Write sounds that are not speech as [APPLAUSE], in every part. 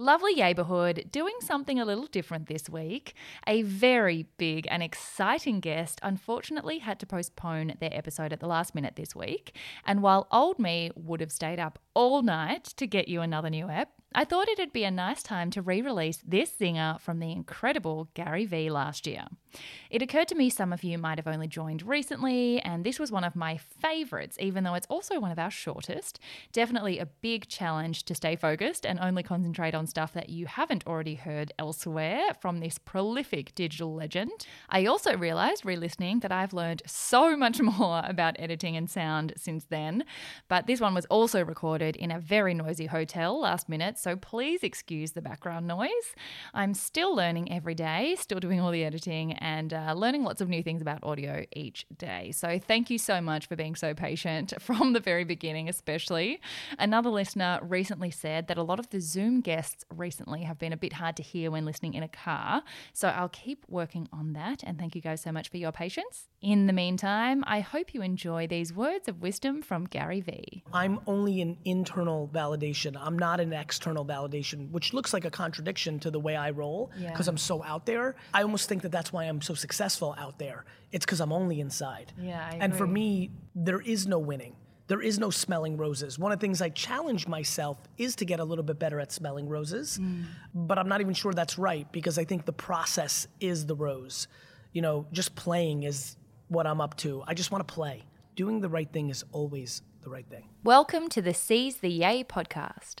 Lovely neighbourhood, doing something a little different this week. A very big and exciting guest unfortunately had to postpone their episode at the last minute this week. And while old me would have stayed up all night to get you another new app, I thought it'd be a nice time to re release this singer from the incredible Gary Vee last year. It occurred to me some of you might have only joined recently, and this was one of my favourites, even though it's also one of our shortest. Definitely a big challenge to stay focused and only concentrate on stuff that you haven't already heard elsewhere from this prolific digital legend. I also realised, re listening, that I've learned so much [LAUGHS] more about editing and sound since then, but this one was also recorded in a very noisy hotel last minute so please excuse the background noise. I'm still learning every day, still doing all the editing and uh, learning lots of new things about audio each day. So thank you so much for being so patient [LAUGHS] from the very beginning, especially. Another listener recently said that a lot of the Zoom guests recently have been a bit hard to hear when listening in a car. So I'll keep working on that. And thank you guys so much for your patience. In the meantime, I hope you enjoy these words of wisdom from Gary Vee. I'm only an internal validation. I'm not an external validation, which looks like a contradiction to the way I roll because yeah. I'm so out there. I almost think that that's why I'm so successful out there. It's because I'm only inside. Yeah, and for me, there is no winning. There is no smelling roses. One of the things I challenge myself is to get a little bit better at smelling roses, mm. but I'm not even sure that's right because I think the process is the rose. You know, just playing is what I'm up to. I just want to play. Doing the right thing is always the right thing. Welcome to the Seize the Yay podcast.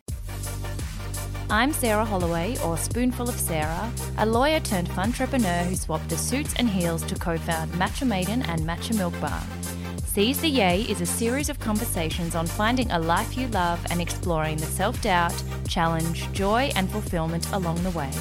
I'm Sarah Holloway, or Spoonful of Sarah, a lawyer turned entrepreneur who swapped the suits and heels to co found Matcha Maiden and Matcha Milk Bar. Seize the Yay is a series of conversations on finding a life you love and exploring the self doubt, challenge, joy, and fulfillment along the way.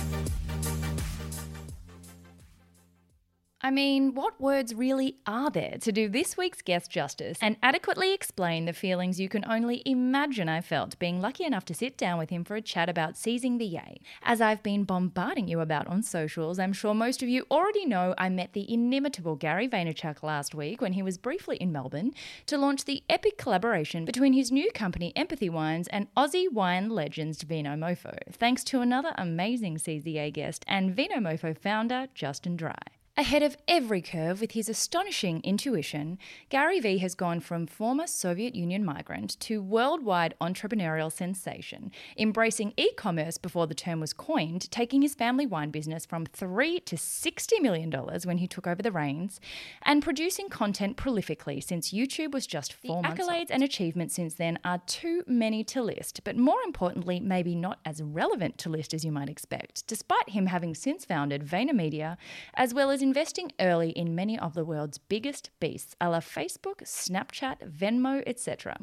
I mean, what words really are there to do this week's guest justice and adequately explain the feelings you can only imagine I felt being lucky enough to sit down with him for a chat about seizing the yay? As I've been bombarding you about on socials, I'm sure most of you already know I met the inimitable Gary Vaynerchuk last week when he was briefly in Melbourne to launch the epic collaboration between his new company Empathy Wines and Aussie wine legends Vinomofo, thanks to another amazing Seize the Yay guest and Vinomofo founder Justin Dry. Ahead of every curve with his astonishing intuition, Gary Vee has gone from former Soviet Union migrant to worldwide entrepreneurial sensation, embracing e commerce before the term was coined, taking his family wine business from 3 to $60 million when he took over the reins, and producing content prolifically since YouTube was just four the months accolades old. and achievements since then are too many to list, but more importantly, maybe not as relevant to list as you might expect, despite him having since founded VaynerMedia, as well as investing early in many of the world's biggest beasts, a la Facebook, Snapchat, Venmo, etc.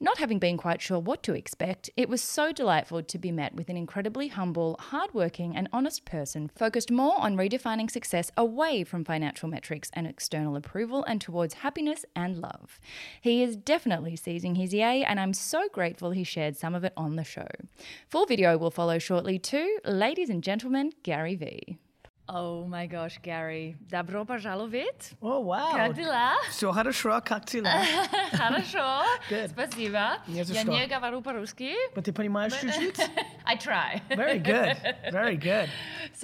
Not having been quite sure what to expect, it was so delightful to be met with an incredibly humble, hardworking, and honest person focused more on redefining success away from financial metrics and external approval and towards happiness and love. He is definitely seizing his yay, and I'm so grateful he shared some of it on the show. Full video will follow shortly too. Ladies and gentlemen, Gary Vee. Oh my gosh, Gary. Добро пожаловать. О, вау. Как дела? Все хорошо, как дела? Хорошо. Good. Спасибо. Не Я не говорю по-русски. But ты понимаешь чуть-чуть? I try. Very good. Very good.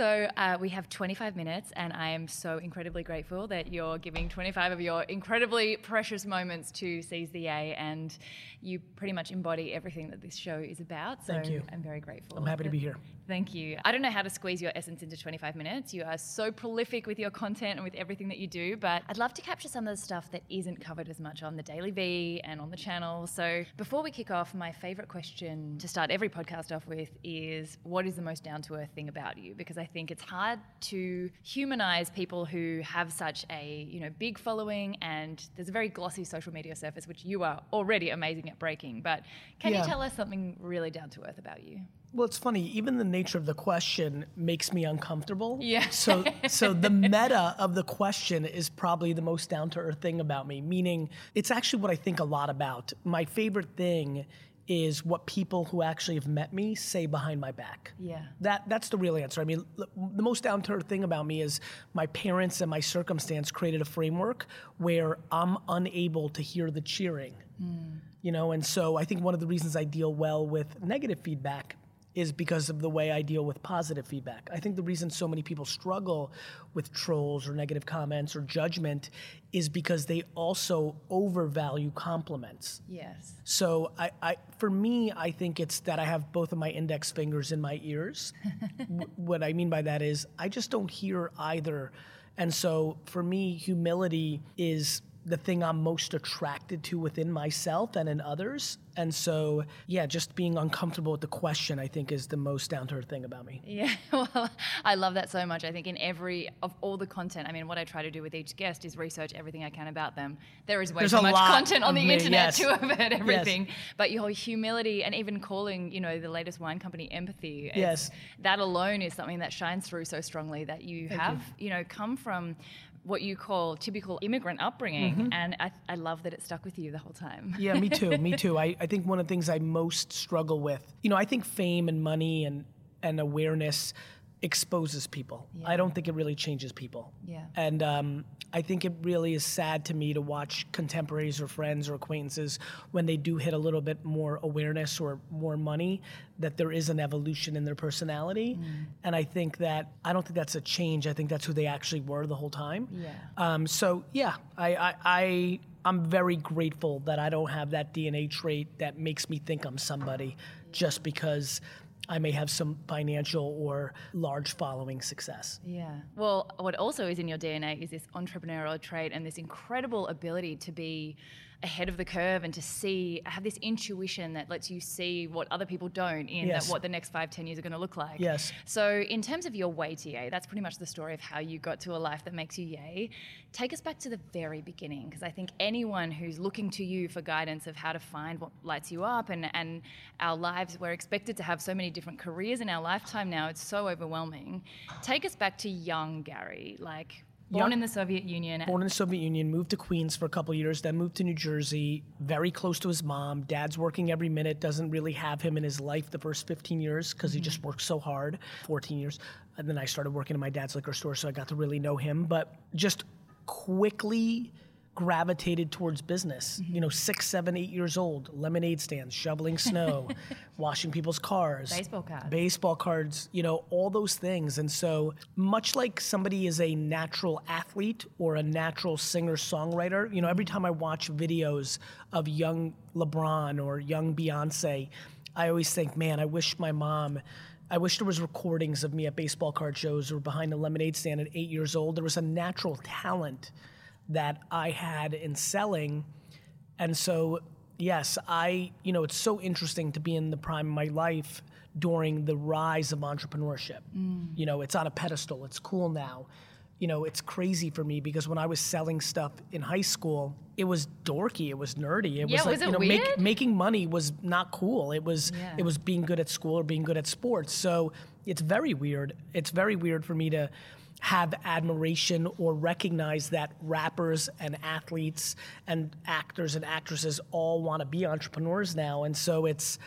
So uh, we have 25 minutes, and I am so incredibly grateful that you're giving 25 of your incredibly precious moments to Seize the Yay, and you pretty much embody everything that this show is about. So Thank you. I'm very grateful. I'm happy to be here. Thank you. I don't know how to squeeze your essence into 25 minutes. You are so prolific with your content and with everything that you do, but I'd love to capture some of the stuff that isn't covered as much on the Daily Vee and on the channel. So before we kick off, my favorite question to start every podcast off with is what is the most down to earth thing about you? Because I think it's hard to humanize people who have such a, you know, big following and there's a very glossy social media surface which you are already amazing at breaking. But can yeah. you tell us something really down to earth about you? Well, it's funny. Even the nature of the question makes me uncomfortable. Yeah. So, so the [LAUGHS] meta of the question is probably the most down to earth thing about me. Meaning, it's actually what I think a lot about. My favorite thing is what people who actually have met me say behind my back. Yeah. That that's the real answer. I mean, l- the most down to earth thing about me is my parents and my circumstance created a framework where I'm unable to hear the cheering. Hmm. You know, and so I think one of the reasons I deal well with negative feedback is because of the way I deal with positive feedback. I think the reason so many people struggle with trolls or negative comments or judgment is because they also overvalue compliments. Yes. So I, I, for me, I think it's that I have both of my index fingers in my ears. [LAUGHS] W- what I mean by that is I just don't hear either. And so for me, humility is the thing I'm most attracted to within myself and in others. And so, yeah, just being uncomfortable with the question, I think, is the most down to earth thing about me. Yeah, [LAUGHS] well, I love that so much. I think in every of all the content, I mean, what I try to do with each guest is research everything I can about them. There is way There's too much content on the me, internet yes. [LAUGHS] to heard everything. But your humility and even calling, you know, the latest wine company empathy. Yes. That alone is something that shines through so strongly that you have, you. know, come from what you call typical immigrant upbringing, Mm-hmm. and I, I love that it stuck with you the whole time. [LAUGHS] Yeah, me too. me [LAUGHS] too. I, I think one of the things I most struggle with, you know, I think fame and money and, and awareness exposes people. I don't think it really changes people. Yeah. And um, I think it really is sad to me to watch contemporaries or friends or acquaintances when they do hit a little bit more awareness or more money, that there is an evolution in their personality. And I think that, I don't think that's a change. I think that's who they actually were the whole time. Yeah. Um, so yeah, I, I, I I'm very grateful that I don't have that DNA trait that makes me think I'm somebody just because I may have some financial or large following success. Yeah. Well, what also is in your DNA is this entrepreneurial trait and this incredible ability to be ahead of the curve and to see have this intuition that lets you see what other people don't in Yes. that what the next five ten years are going to look like Yes. so in terms of your way to yay that's pretty much the story of how you got to a life that makes you yay take us back to the very beginning because i think anyone who's looking to you for guidance of how to find what lights you up and and our lives we're expected to have so many different careers in our lifetime now it's so overwhelming take us back to young gary like born in the soviet union Born in the Soviet Union, moved to Queens for a couple years, then moved to New Jersey, very close to his mom. Dad's working every minute, doesn't really have him in his life the first 15 years because he mm-hmm. just worked so hard, 14 years. And then I started working in my dad's liquor store, so I got to really know him. But just quickly gravitated towards business. Mm-hmm. You know, six, seven, eight years old, lemonade stands, shoveling snow, [LAUGHS] washing people's cars, Baseball cards. baseball cards, you know, all those things. And so, much like somebody is a natural athlete or a natural singer songwriter, you know, every time I watch videos of young LeBron or young Beyonce, I always think, man, I wish my mom. I wish there was recordings of me at baseball card shows or behind the lemonade stand at eight years old. There was a natural talent that I had in selling. And so, yes, I, you know, it's so interesting to be in the prime of my life during the rise of entrepreneurship. Mm. You know, it's on a pedestal, it's cool now. You know, it's crazy for me because when I was selling stuff in high school, it was dorky, it was nerdy. It Yeah, was like, was it you know, weird? making money was not cool. It was Yeah. it was being good at school or being good at sports. So it's very weird. It's very weird for me to have admiration or recognize that rappers and athletes and actors and actresses all want to be entrepreneurs now. And so it's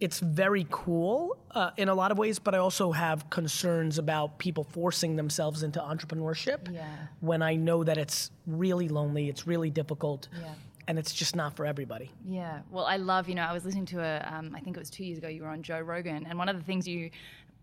it's very cool uh, in a lot of ways, but I also have concerns about people forcing themselves into entrepreneurship Yeah. when I know that it's really lonely, it's really difficult, Yeah. and it's just not for everybody. Yeah. Well, I love, you know, I was listening to a, um, I think it was two years ago, you were on Joe Rogan, and one of the things you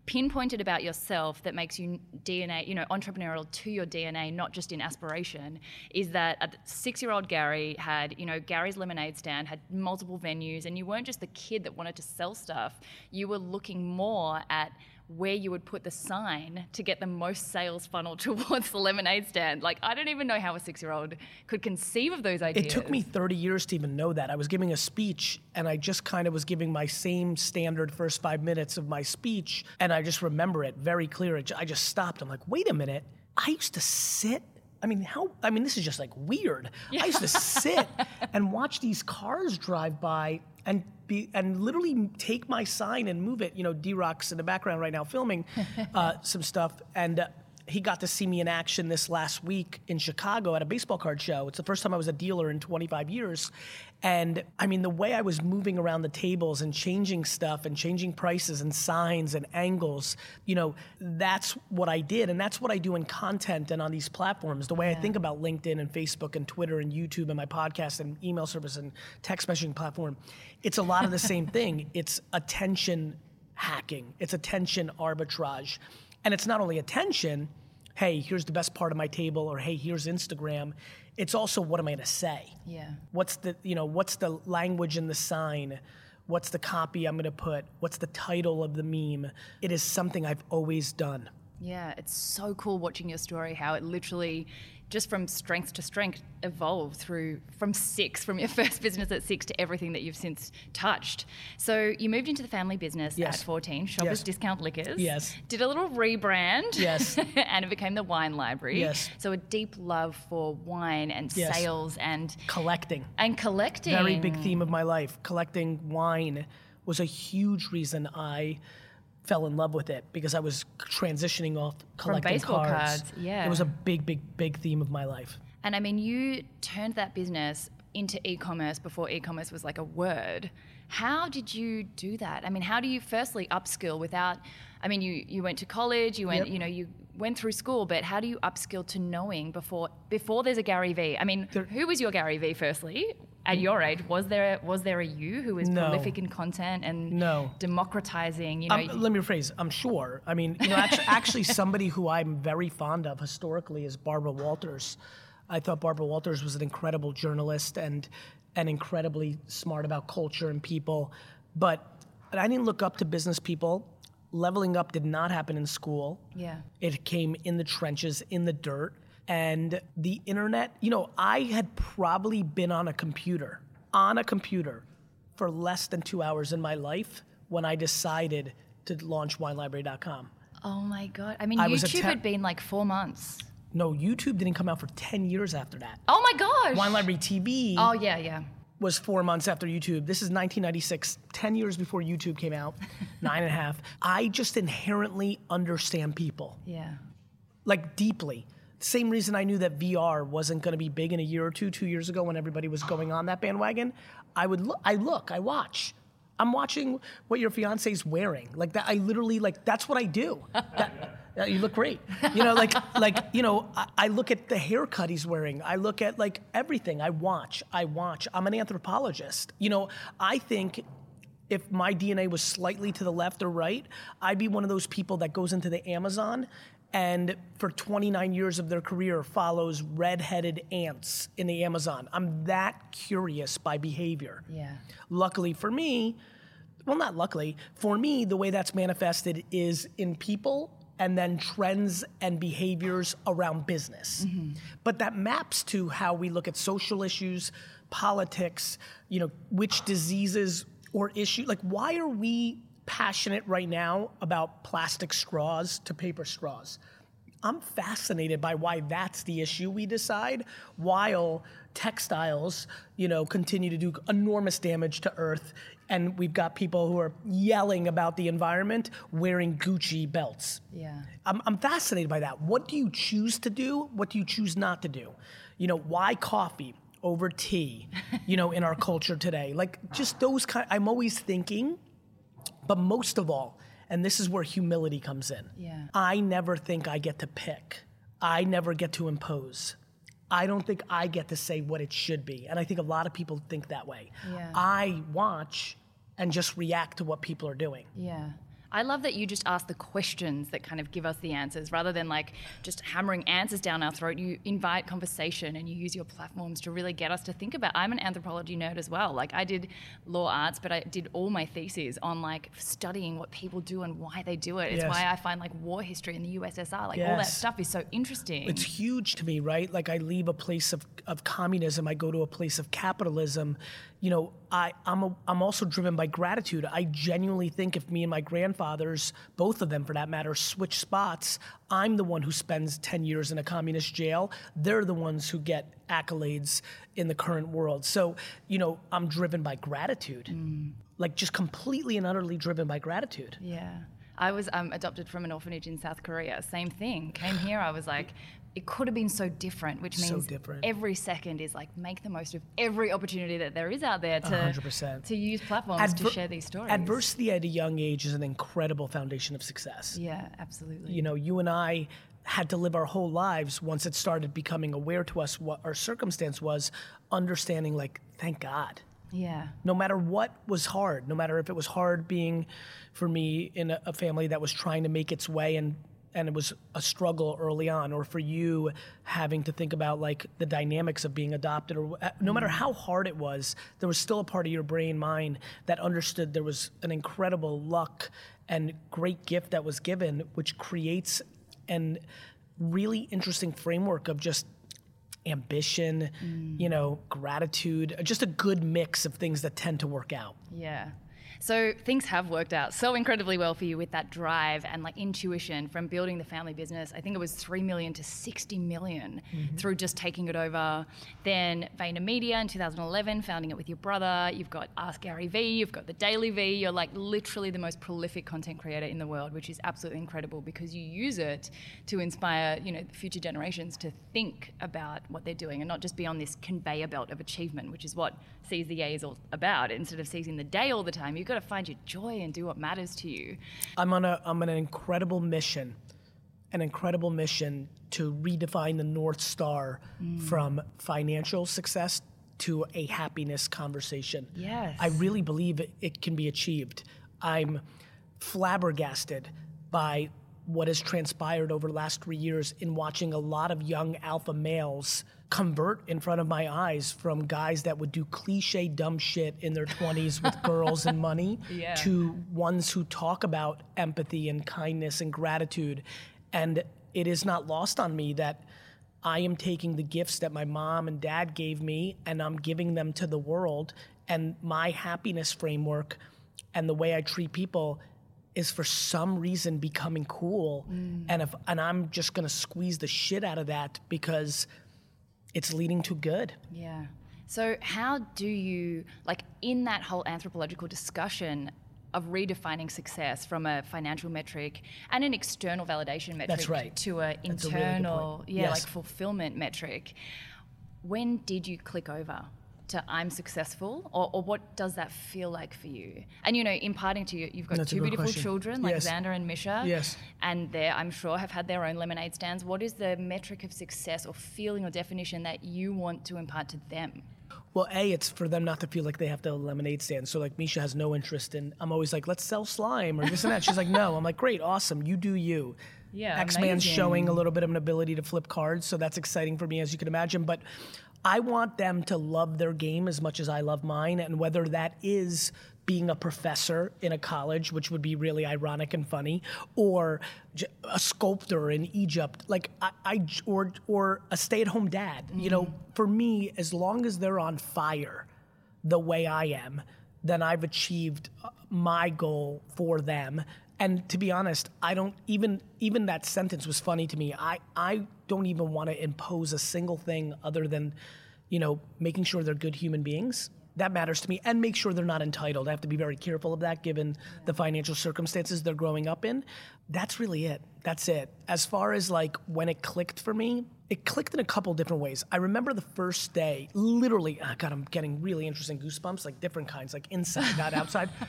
pinpointed about yourself that makes you DNA, you know, entrepreneurial to your DNA, not just in aspiration, is that a six year old Gary had, you know, Gary's lemonade stand, had multiple venues, and you weren't just the kid that wanted to sell stuff, you were looking more at where you would put the sign to get the most sales funnel [LAUGHS] towards the lemonade stand. Like, I don't even know how a six year old could conceive of those ideas. It took me 30 years to even know that. I was giving a speech and I just kind of was giving my same standard first five minutes of my speech. And I just remember it very clear. I just stopped. I'm like, wait a minute. I used to sit I mean, how? I mean, this is just like weird. I used to [LAUGHS] sit and watch these cars drive by and be and literally take my sign and move it. You know, D Rock's in the background right now filming [LAUGHS] uh, some stuff, and uh, he got to see me in action this last week in Chicago at a baseball card show. It's the first time I was a dealer in 25 years. And I mean, the way I was moving around the tables and changing stuff and changing prices and signs and angles, you know, that's what I did. And that's what I do in content and on these platforms. The way I think about LinkedIn and Facebook and Twitter and YouTube and my podcast and email service and text messaging platform, it's a lot of the [LAUGHS] same thing. It's attention hacking, it's attention arbitrage. And it's not only attention, hey, here's the best part of my table, or hey, here's Instagram. It's also what am I gonna say? Yeah. What's the you know, what's the language in the sign? What's the copy I'm gonna put? What's the title of the meme? It is something I've always done. Yeah, it's so cool watching your story, how it literally just from strength to strength evolve through from six, from your [LAUGHS] first business at six to everything that you've since touched. So you moved into the family business Yes. at 14, Shoppers Yes. Discount Liquors. Yes. Did a little rebrand. Yes. [LAUGHS] and it became the Wine Library. Yes. So a deep love for wine and Yes. sales and Collecting. and collecting. Very big theme of my life. Collecting wine was a huge reason I fell in love with it because I was transitioning off collecting cards. cards, yeah. It was a big, big, big theme of my life. And I mean, you turned that business into e-commerce before e-commerce was like a word. How did you do that? I mean, how do you firstly upskill without? I mean, you you went to college, you went, Yep. you know, you went through school, but how do you upskill to knowing before before there's a Gary V? I mean, There- who was your Gary V? Firstly, at your age, was there was there a you who was No. prolific in content and No. democratizing? You know, Um, let me rephrase. I'm sure. I mean, you know, actually, [LAUGHS] actually, somebody who I'm very fond of historically is Barbara Walters. I thought Barbara Walters was an incredible journalist and and incredibly smart about culture and people. But I didn't look up to business people. Leveling up did not happen in school. yeah, It came in the trenches, in the dirt. And the internet, you know, I had probably been on a computer, on a computer for less than two hours in my life when I decided to launch winelibrary.com. Oh my god! I mean, I YouTube te- had been like four months. No, YouTube didn't come out for 10 years after that. Oh my gosh! Wine Library TV Oh yeah, yeah. was four months after YouTube. This is 1996, 10 years before YouTube came out, [LAUGHS] nine and a half. I just inherently understand people. Yeah. like deeply. Same reason I knew that VR wasn't going to be big in a year or two, two years ago when everybody was going on that bandwagon. I would look, I look, I watch. I'm watching what your fiance's wearing. Like that, I literally like that's what I do. That, you look great. You know, like [LAUGHS] like you know, I, I look at the haircut he's wearing. I look at like everything. I watch. I watch. I'm an anthropologist. You know, I think if my DNA was slightly to the left or right, I'd be one of those people that goes into the Amazon and for 29 years of their career follows red-headed ants in the Amazon. I'm that curious by behavior. Yeah. Luckily for me, well, not luckily, for me, the way that's manifested is in people and then trends and behaviors around business. Mm-hmm. But that maps to how we look at social issues, politics, you know, which diseases or issue, like why are we passionate right now about plastic straws to paper straws? I'm fascinated by why that's the issue we decide, while textiles, you know, continue to do enormous damage to Earth, and we've got people who are yelling about the environment wearing Gucci belts. Yeah. I'm, I'm fascinated by that. What do you choose to do? What do you choose not to do? You know, why coffee over tea? You know, in our culture today, like just those kind. I'm always thinking, but most of all, and this is where humility comes in. Yeah. I never think I get to pick. I never get to impose. I don't think I get to say what it should be. And I think a lot of people think that way. Yeah. I watch and just react to what people are doing. Yeah. I love that you just ask the questions that kind of give us the answers rather than like just hammering answers down our throat. You invite conversation and you use your platforms to really get us to think about. I'm an anthropology nerd as well. Like I did law arts, but I did all my theses on like studying what people do and why they do it. It's Yes. why I find like war history in the USSR, like all that stuff is so interesting. It's huge to me, right? Like I leave a place of, of communism, I go to a place of capitalism. You know, I, I'm, a, I'm also driven by gratitude. I genuinely think if me and my grandfathers, both of them for that matter, switch spots, I'm the one who spends 10 years in a communist jail. They're the ones who get accolades in the current world. So, you know, I'm driven by gratitude, mm. like just completely and utterly driven by gratitude. Yeah. I was um, adopted from an orphanage in South Korea. Same thing. Came here, I was like, it could have been so different, which means so every second is like make the most of every opportunity that there is out there to 100%. to use platforms Adver- to share these stories. Adversity at a young age is an incredible foundation of success. Yeah, absolutely. You know, you and I had to live our whole lives once it started becoming aware to us what our circumstance was, understanding like, thank God. Yeah. No matter what was hard, no matter if it was hard being for me in a, a family that was trying to make its way and and it was a struggle early on or for you having to think about like the dynamics of being adopted or no matter how hard it was there was still a part of your brain mind that understood there was an incredible luck and great gift that was given which creates an really interesting framework of just ambition mm. you know gratitude just a good mix of things that tend to work out yeah so things have worked out so incredibly well for you with that drive and like intuition from building the family business. I think it was 3 million to 60 million mm-hmm. through just taking it over. Then VaynerMedia in 2011, founding it with your brother. You've got Ask Gary V, you've got the Daily V. You're like literally the most prolific content creator in the world, which is absolutely incredible because you use it to inspire, you know, future generations to think about what they're doing and not just be on this conveyor belt of achievement, which is what Seize the Yay is all about. Instead of seizing the day all the time, you've got to find your joy and do what matters to you. I'm on a I'm on an incredible mission, an incredible mission to redefine the North Star mm. from financial success to a happiness conversation. Yes. I really believe it, it can be achieved. I'm flabbergasted by what has transpired over the last three years in watching a lot of young alpha males convert in front of my eyes from guys that would do cliche dumb shit in their 20s with [LAUGHS] girls and money yeah. to ones who talk about empathy and kindness and gratitude. And it is not lost on me that I am taking the gifts that my mom and dad gave me and I'm giving them to the world. And my happiness framework and the way I treat people is for some reason becoming cool. Mm. And if and I'm just gonna squeeze the shit out of that because it's leading to good. Yeah. So, how do you, like, in that whole anthropological discussion of redefining success from a financial metric and an external validation metric right. to an internal, really yeah, yes. like fulfillment metric, when did you click over? To I'm successful, or, or, what does that feel like for you? And you know, imparting to you, you've got That's two beautiful question. children like yes. Xander and Misha, yes, and they I'm sure have had their own lemonade stands. What is the metric of success or feeling or definition that you want to impart to them? Well, A, it's for them not to feel like they have to lemonade stand. So like Misha has no interest in I'm always like, let's sell slime or this and that. She's like, no. I'm like, great, awesome, you do you. Yeah. X Man's showing a little bit of an ability to flip cards, so that's exciting for me as you can imagine. But I want them to love their game as much as I love mine, and whether that is being a professor in a college, which would be really ironic and funny, or a sculptor in Egypt, like I, I or or a stay-at-home dad. Mm-hmm. You know, mm-hmm. for me, as long as they're on fire, the way I am, then I've achieved uh, my goal for them and to be honest, I don't even even that sentence was funny to me. I I don't even want to impose a single thing other than, you know, making sure they're good human beings. That matters to me, and make sure they're not entitled. I have to be very careful of that, given the financial circumstances they're growing up in. That's really it. That's it. As far as like when it clicked for me, it clicked in a couple different ways. I remember the first day, literally, oh God, I'm getting really interesting goosebumps, like different kinds, like inside, not outside. [LAUGHS]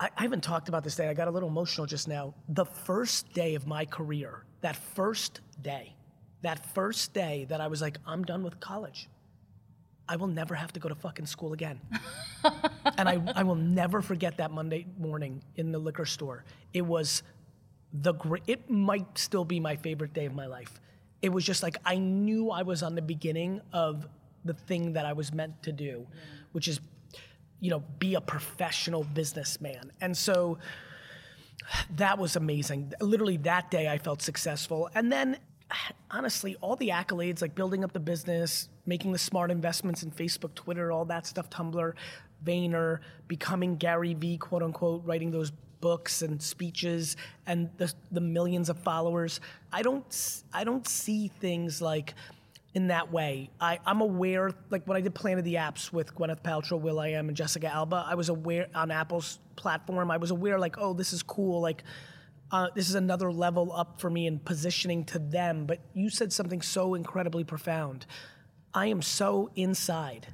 I, I haven't talked about this day. I got a little emotional just now. The first day of my career, that first day, that first day that I was like, I'm done with college. I will never have to go to fucking school again. [LAUGHS] and I, I will never forget that Monday morning in the liquor store. It was the great, it might still be my favorite day of my life. It was just like I knew I was on the beginning of the thing that I was meant to do, mm. which is you know, be a professional businessman. And so that was amazing. Literally that day I felt successful. And then honestly, all the accolades like building up the business, making the smart investments in Facebook, Twitter, all that stuff, Tumblr, Vayner, becoming Gary V, quote unquote, writing those books and speeches and the, the millions of followers. I don't I don't see things like in that way. I, I'm aware, like when I did Planet of the Apps with Gwyneth Paltrow, will.i.am, and Jessica Alba, I was aware on Apple's platform. I was aware, like, oh, this is cool. Like, uh, this is another level up for me in positioning to them. But you said something so incredibly profound. I am so inside.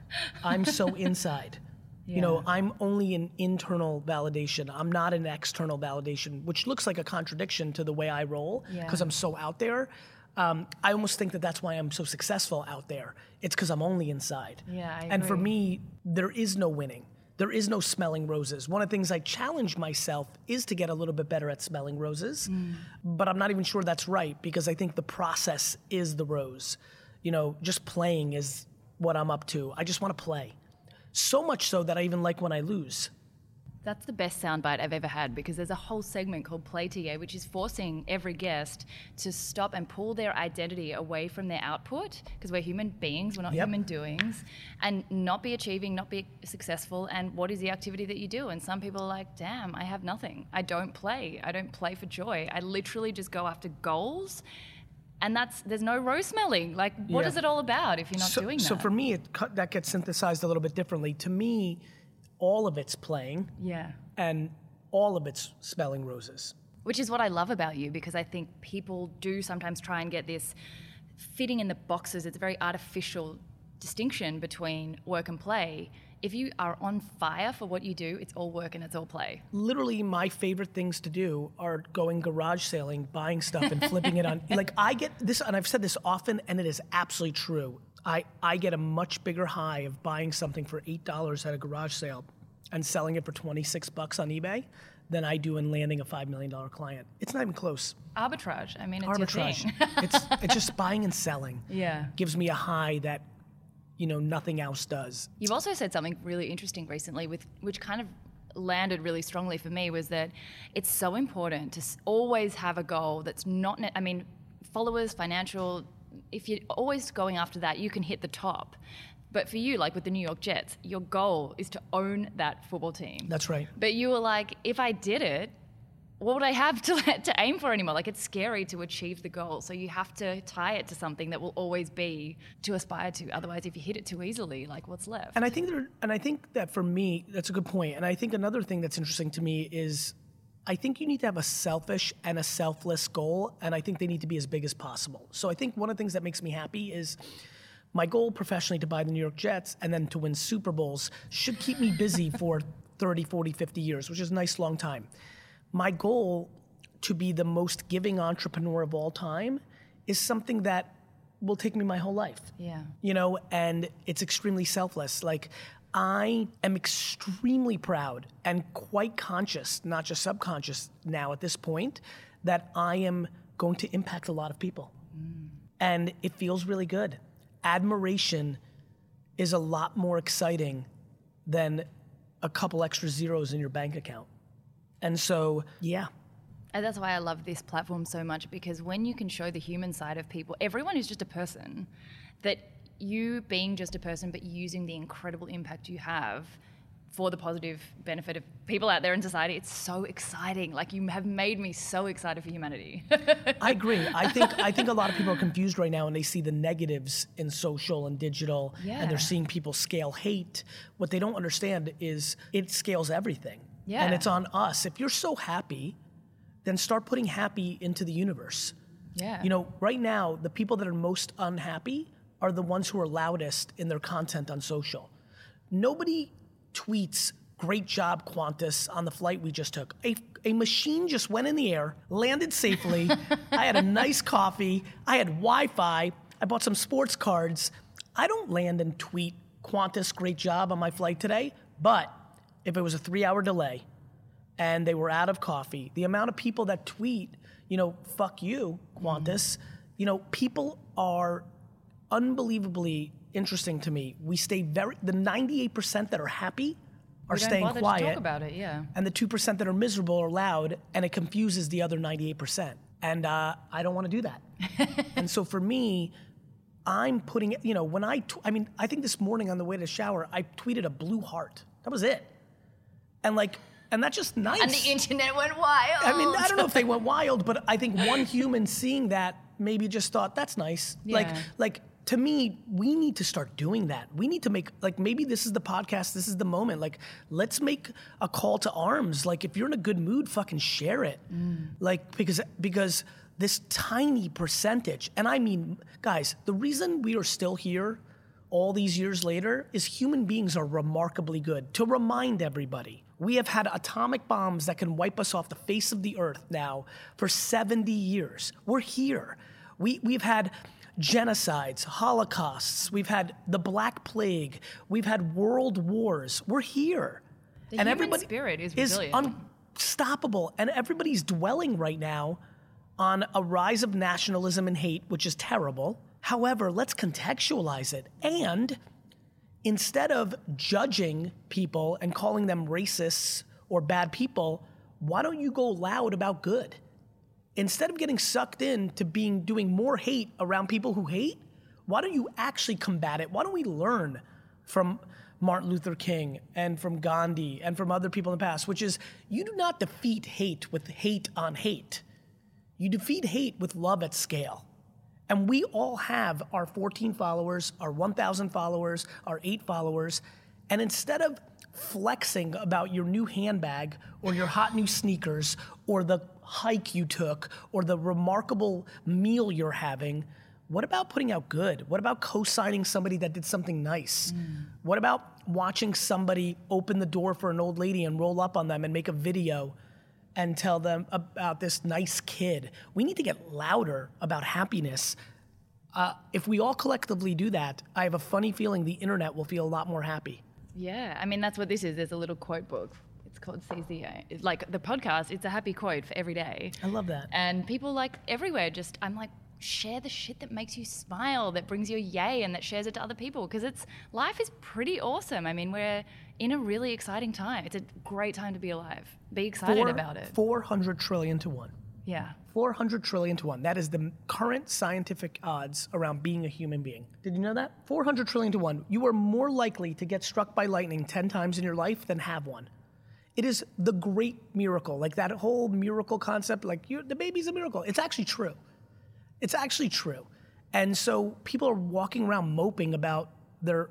I'm so [LAUGHS] inside. You know, I'm only an internal validation. I'm not an external validation, which looks like a contradiction to the way I roll because Yeah. I'm so out there. Um, I almost think that that's why I'm so successful out there. It's because I'm only inside. Yeah, I and for me, there is no winning. There is no smelling roses. One of the things I challenge myself is to get a little bit better at smelling roses, Mm. but I'm not even sure that's right because I think the process is the rose. You know, just playing is what I'm up to. I just want to play. So much so that I even like when I lose. That's the best soundbite I've ever had because there's a whole segment called Play TA, which is forcing every guest to stop and pull their identity away from their output because we're human beings, we're not Yep. human doings, and not be achieving, not be successful. And what is the activity that you do? And some people are like, damn, I have nothing. I don't play. I don't play for joy. I literally just go after goals. And that's there's no rose smelling. Like, what Yeah. is it all about if you're not so, doing that? so for me, it, that gets synthesized a little bit differently. To me, all of it's playing yeah. and all of it's smelling roses. Which is what I love about you because I think people do sometimes try and get this fitting in the boxes. It's a very artificial distinction between work and play. If you are on fire for what you do, it's all work and it's all play. literally my favorite things to do are going garage selling, buying stuff and flipping it on. [LAUGHS] Like I get this, and I've said this often, and it is absolutely true. I, I get a much bigger high of buying something for eight dollars at a garage sale and selling it for twenty six bucks on eBay than I do in landing a five million dollar client. It's not even close. Arbitrage. I mean, it's Arbitrage. [LAUGHS] it's it's just buying and selling. Yeah. Gives me a high that you know nothing else does. You've also said something really interesting recently, with which kind of landed really strongly for me, was that it's so important to always have a goal that's not. I mean, followers, financial. If you're always going after that, you can hit the top. But for you, like with the New York Jets, your goal is to own that football team. That's right. But you were like, if I did it, what would I have [LAUGHS] to to aim for anymore? Like it's scary to achieve the goal, so you have to tie it to something that will always be to aspire to. Otherwise, if you hit it too easily, like what's left? And I think there, and I think that for me, that's a good point. And I think another thing that's interesting to me is, I think you need to have a selfish and a selfless goal, and I think they need to be as big as possible. So I think one of the things that makes me happy is. My goal professionally to buy the New York Jets and then to win Super Bowls should keep me busy [LAUGHS] for 30, 40, 50 years, which is a nice long time. My goal to be the most giving entrepreneur of all time is something that will take me my whole life yeah. you know, and it's extremely selfless. Like, I am extremely proud and quite conscious, not just subconscious now at this point, that I am going to impact a lot of people. And it feels really good. Admiration is a lot more exciting than a couple extra zeros in your bank account. And so, yeah, And that's why I love this platform so much because when you can show the human side of people, everyone is just a person, that you being just a person but using the incredible impact you have for the positive benefit of people out there in society, it's so exciting. Like you have made me so excited for humanity. [LAUGHS] I agree. I think I think a lot of people are confused right now and they see the negatives in social and digital and they're seeing people scale hate. What they don't understand is it scales everything. Yeah. And it's on us. If you're so happy, then start putting happy into the universe. yeah. You know, right now, the people that are most unhappy are the ones who are loudest in their content on social. Nobody tweets, great job, Qantas, on the flight we just took. A, a machine just went in the air, landed safely. [LAUGHS] I had a nice coffee. I had Wi Fi. I bought some sports cards. I don't land and tweet, Qantas, great job on my flight today. But if it was a three hour delay, and they were out of coffee. The amount of people that tweet, you know, fuck you, Qantas, mm-hmm. you know, people are unbelievably interesting to me. We stay very, the 98% that are happy are we staying quiet. talk about it, yeah. and the 2% that are miserable are loud, and it confuses the other 98%. And uh, I don't want to do that. [LAUGHS] and so for me, I'm putting, you know, when I, tw- I mean, I think this morning on the way to the shower, I tweeted a blue heart. That was it. And like, and that's just nice. And the internet went wild. I mean, I don't know if they went wild, but I think one human seeing that maybe just thought that's nice. Like, like to me, we need to start doing that. We need to make like maybe this is the podcast. This is the moment. Like, let's make a call to arms. Like, if you're in a good mood, fucking share it. Mm. Like because because this tiny percentage, and I mean, guys, the reason we are still here all these years later is human beings are remarkably good. To remind everybody, we have had atomic bombs that can wipe us off the face of the earth now for 70 years. We're here. We, we've had genocides, holocausts, we've had the Black Plague, we've had world wars. We're here. The human spirit is resilient. unstoppable. And everybody's dwelling right now on a rise of nationalism and hate, which is terrible. However, let's contextualize it. And instead of judging people and calling them racists or bad people, why don't you go loud about good? Instead of getting sucked in to being doing more hate around people who hate, why don't you actually combat it? Why don't we learn from Martin Luther King and from Gandhi and from other people in the past, which is you do not defeat hate with hate on hate. You defeat hate with love at scale. And we all have our 14 followers, our 1,000 followers, our eight followers. And instead of flexing about your new handbag or your hot new sneakers or the hike you took or the remarkable meal you're having, what about putting out good? What about co signing somebody that did something nice? What about watching somebody open the door for an old lady and roll up on them and make a video? and tell them about this nice kid. We need to get louder about happiness. Uh, if we all collectively do that, I have a funny feeling the internet will feel a lot more happy. Yeah, I mean that's what this is. There's a little quote book. It's called Seize the Yay. It's like the podcast. It's a happy quote for every day. I love that. And people like everywhere just I'm like share the shit that makes you smile, that brings you a yay, and that shares it to other people because it's life is pretty awesome. I mean we're in a really exciting time. It's a great time to be alive. Be excited Four- about it. 400 trillion to one. Yeah. 400 trillion to one. That is the current scientific odds around being a human being. Did you know that? 400 trillion to one. You are more likely to get struck by lightning 10 times in your life than have one. It is the great miracle. Like that whole miracle concept, like the baby's a miracle. It's actually true. It's actually true. And so people are walking around moping about their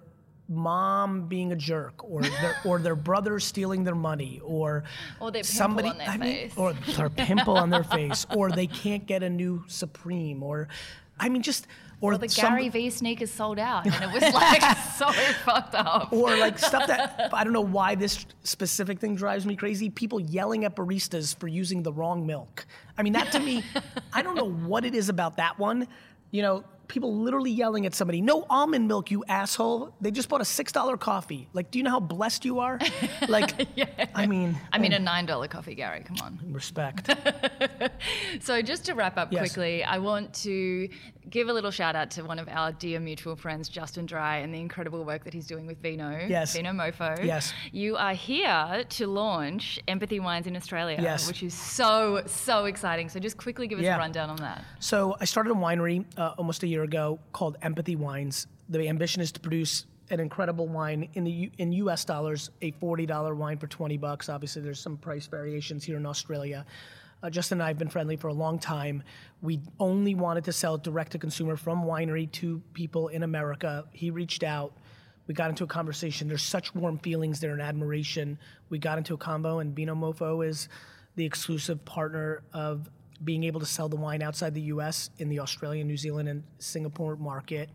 mom being a jerk or their, [LAUGHS] or their brother stealing their money or, Or their somebody I mean, or their pimple on their [LAUGHS] face or they can't get a new Supreme or I mean just or Well, the some- Gary V sneakers sold out, and it was like [LAUGHS] [LAUGHS] so fucked up. or like stuff that I don't know why this specific thing drives me crazy. People yelling at baristas for using the wrong milk. I mean, that to me, I don't know what it is about that one. You know, people literally yelling at somebody, "No almond milk, you asshole!" They just bought a six dollar coffee. Like, do you know how blessed you are? [LAUGHS] Like, I mean, I mean, a nine dollar coffee, Gary. Come on. respect. [LAUGHS] So just to wrap up Yes. quickly, I want to give a little shout out to one of our dear mutual friends, Justin Dry, and the incredible work that he's doing with Vino. Yes. Vinomofo. Yes. You are here to launch Empathy Wines in Australia, Yes. which is so so exciting. So just quickly give us Yeah. a rundown on that. So I started a winery uh, almost a year ago called Empathy Wines. The ambition is to produce an incredible wine in the U- in U.S. dollars, a forty dollar wine for twenty bucks. Obviously, there's some price variations here in Australia. Uh, Justin and I have been friendly for a long time. We only wanted to sell direct to consumer from winery to people in America. He reached out. We got into a conversation. There's such warm feelings there and admiration. We got into a combo, and Vinomofo is the exclusive partner of being able to sell the wine outside the U.S. in the Australian, New Zealand, and Singapore market.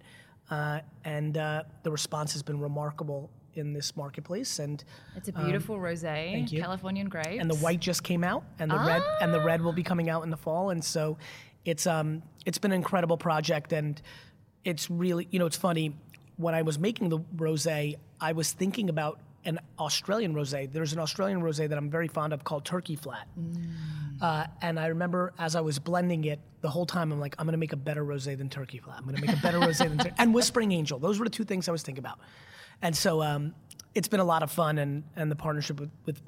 Uh, and uh, the response has been remarkable in this marketplace. And It's a beautiful rosé, Um, you. Californian grape, and the white just came out, and the red and the red will be coming out in the fall. And so, it's um it's been an incredible project, and it's really you know it's funny when I was making the rosé, I was thinking about an Australian rosé. There's an Australian rosé that I'm very fond of called Turkey Flat, uh, and I remember as I was blending it the whole time, I'm like, I'm gonna make a better rosé than Turkey Flat. I'm gonna make a better [LAUGHS] rosé than Tur- and Whispering Angel. Those were the two things I was thinking about, and so. Um, it's been a lot of fun, and, and the partnership with, with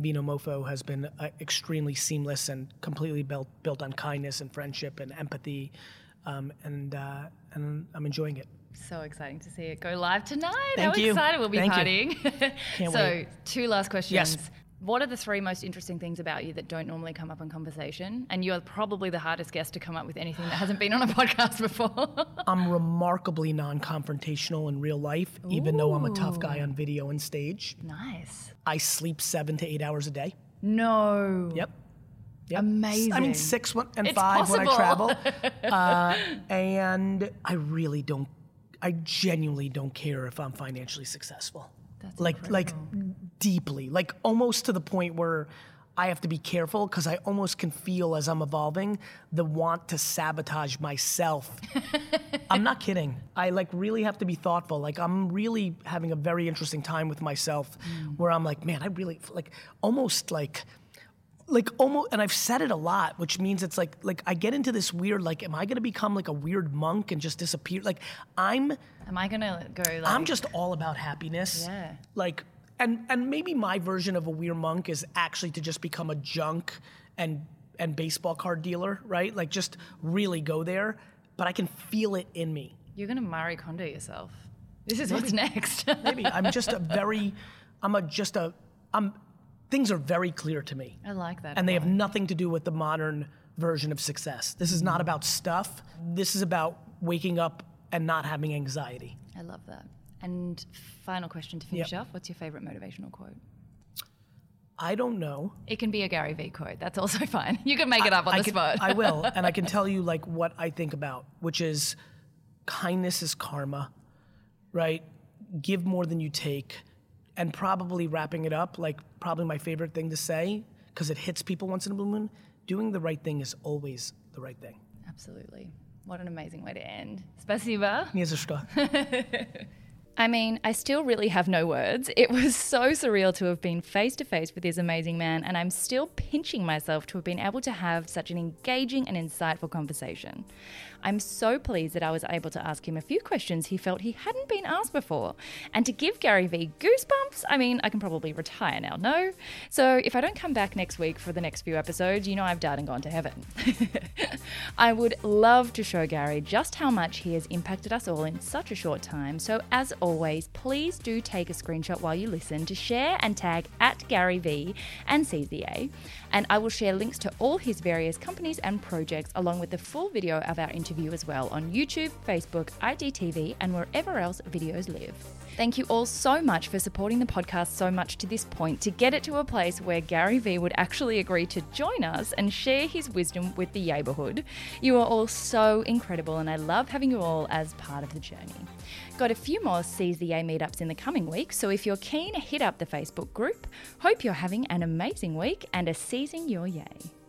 Vinomofo has been uh, extremely seamless and completely built built on kindness and friendship and empathy, um, and uh, and I'm enjoying it. So exciting to see it go live tonight. Thank How you. excited we'll be Thank you. partying. [LAUGHS] Can't so, wait. two last questions. Yes. What are the three most interesting things about you that don't normally come up in conversation? And you're probably the hardest guest to come up with anything that hasn't been on a [LAUGHS] podcast before. [LAUGHS] I'm remarkably non confrontational in real life, even though I'm a tough guy on video and stage. nice. I sleep seven to eight hours a day. No. Yep. Yep. Amazing. I mean, six and It's five when I travel. uh, and I really don't, I genuinely don't care if I'm financially successful. That's like, like deeply, like almost to the point where I have to be careful because I almost can feel as I'm evolving the want to sabotage myself. [LAUGHS] I'm not kidding. I like really have to be thoughtful. Like I'm really having a very interesting time with myself mm. where I'm like, man, I really like almost like like almost and I've said it a lot, which means it's like like I get into this weird like am I to become like a weird monk and just disappear? Like I'm Am I to go like. I'm just all about happiness. Yeah. Like and and maybe my version of a weird monk is actually to just become a junk and and baseball card dealer, right? Like just really go there, but I can feel it in me. You're going to Marie Kondo yourself. This is what's next. Maybe I'm just a [LAUGHS] very I'm a just a I'm things are very clear to me. I like that. and they have nothing to do with the modern version of success. This is not mm-hmm. about stuff. This is about waking up and not having anxiety. I love that. And final question to finish Yep. off what's your favorite motivational quote? I don't know. It can be a Gary Vee quote. That's also [LAUGHS] fine. You can make it up on I the can- spot. I will, [LAUGHS] and I can tell you like what I think about, which is kindness is karma, right? Give more than you take, and probably wrapping it up, like probably my favorite thing to say because it hits people once in a blue moon. Doing the right thing is always the right thing. Absolutely. What an amazing way to end. Spasiba. Nie za što. I mean, I still really have no words. It was so surreal to have been face to face with this amazing man, and I'm still pinching myself to have been able to have such an engaging and insightful conversation. I'm so pleased that I was able to ask him a few questions he felt he hadn't been asked before. And to give Gary Vee goosebumps, I mean, I can probably retire now, no? So if I don't come back next week for the next few episodes, you know I've died and gone to heaven. [LAUGHS] I would love to show Gary just how much he has impacted us all in such a short time. So, as always, please do take a screenshot while you listen to share and tag at Gary Vee and CZA. And I will share links to all his various companies and projects along with the full video of our interview as well on YouTube, Facebook, IGTV, and wherever else videos live. Thank you all so much for supporting the podcast so much to this point to get it to a place where Gary Vee would actually agree to join us and share his wisdom with the neighborhood. You are all so incredible, and I love having you all as part of the journey. Got a few more Seize the Yay meetups in the coming week, so if you're keen, hit up the Facebook group. Hope you're having an amazing week and are seizing your yay.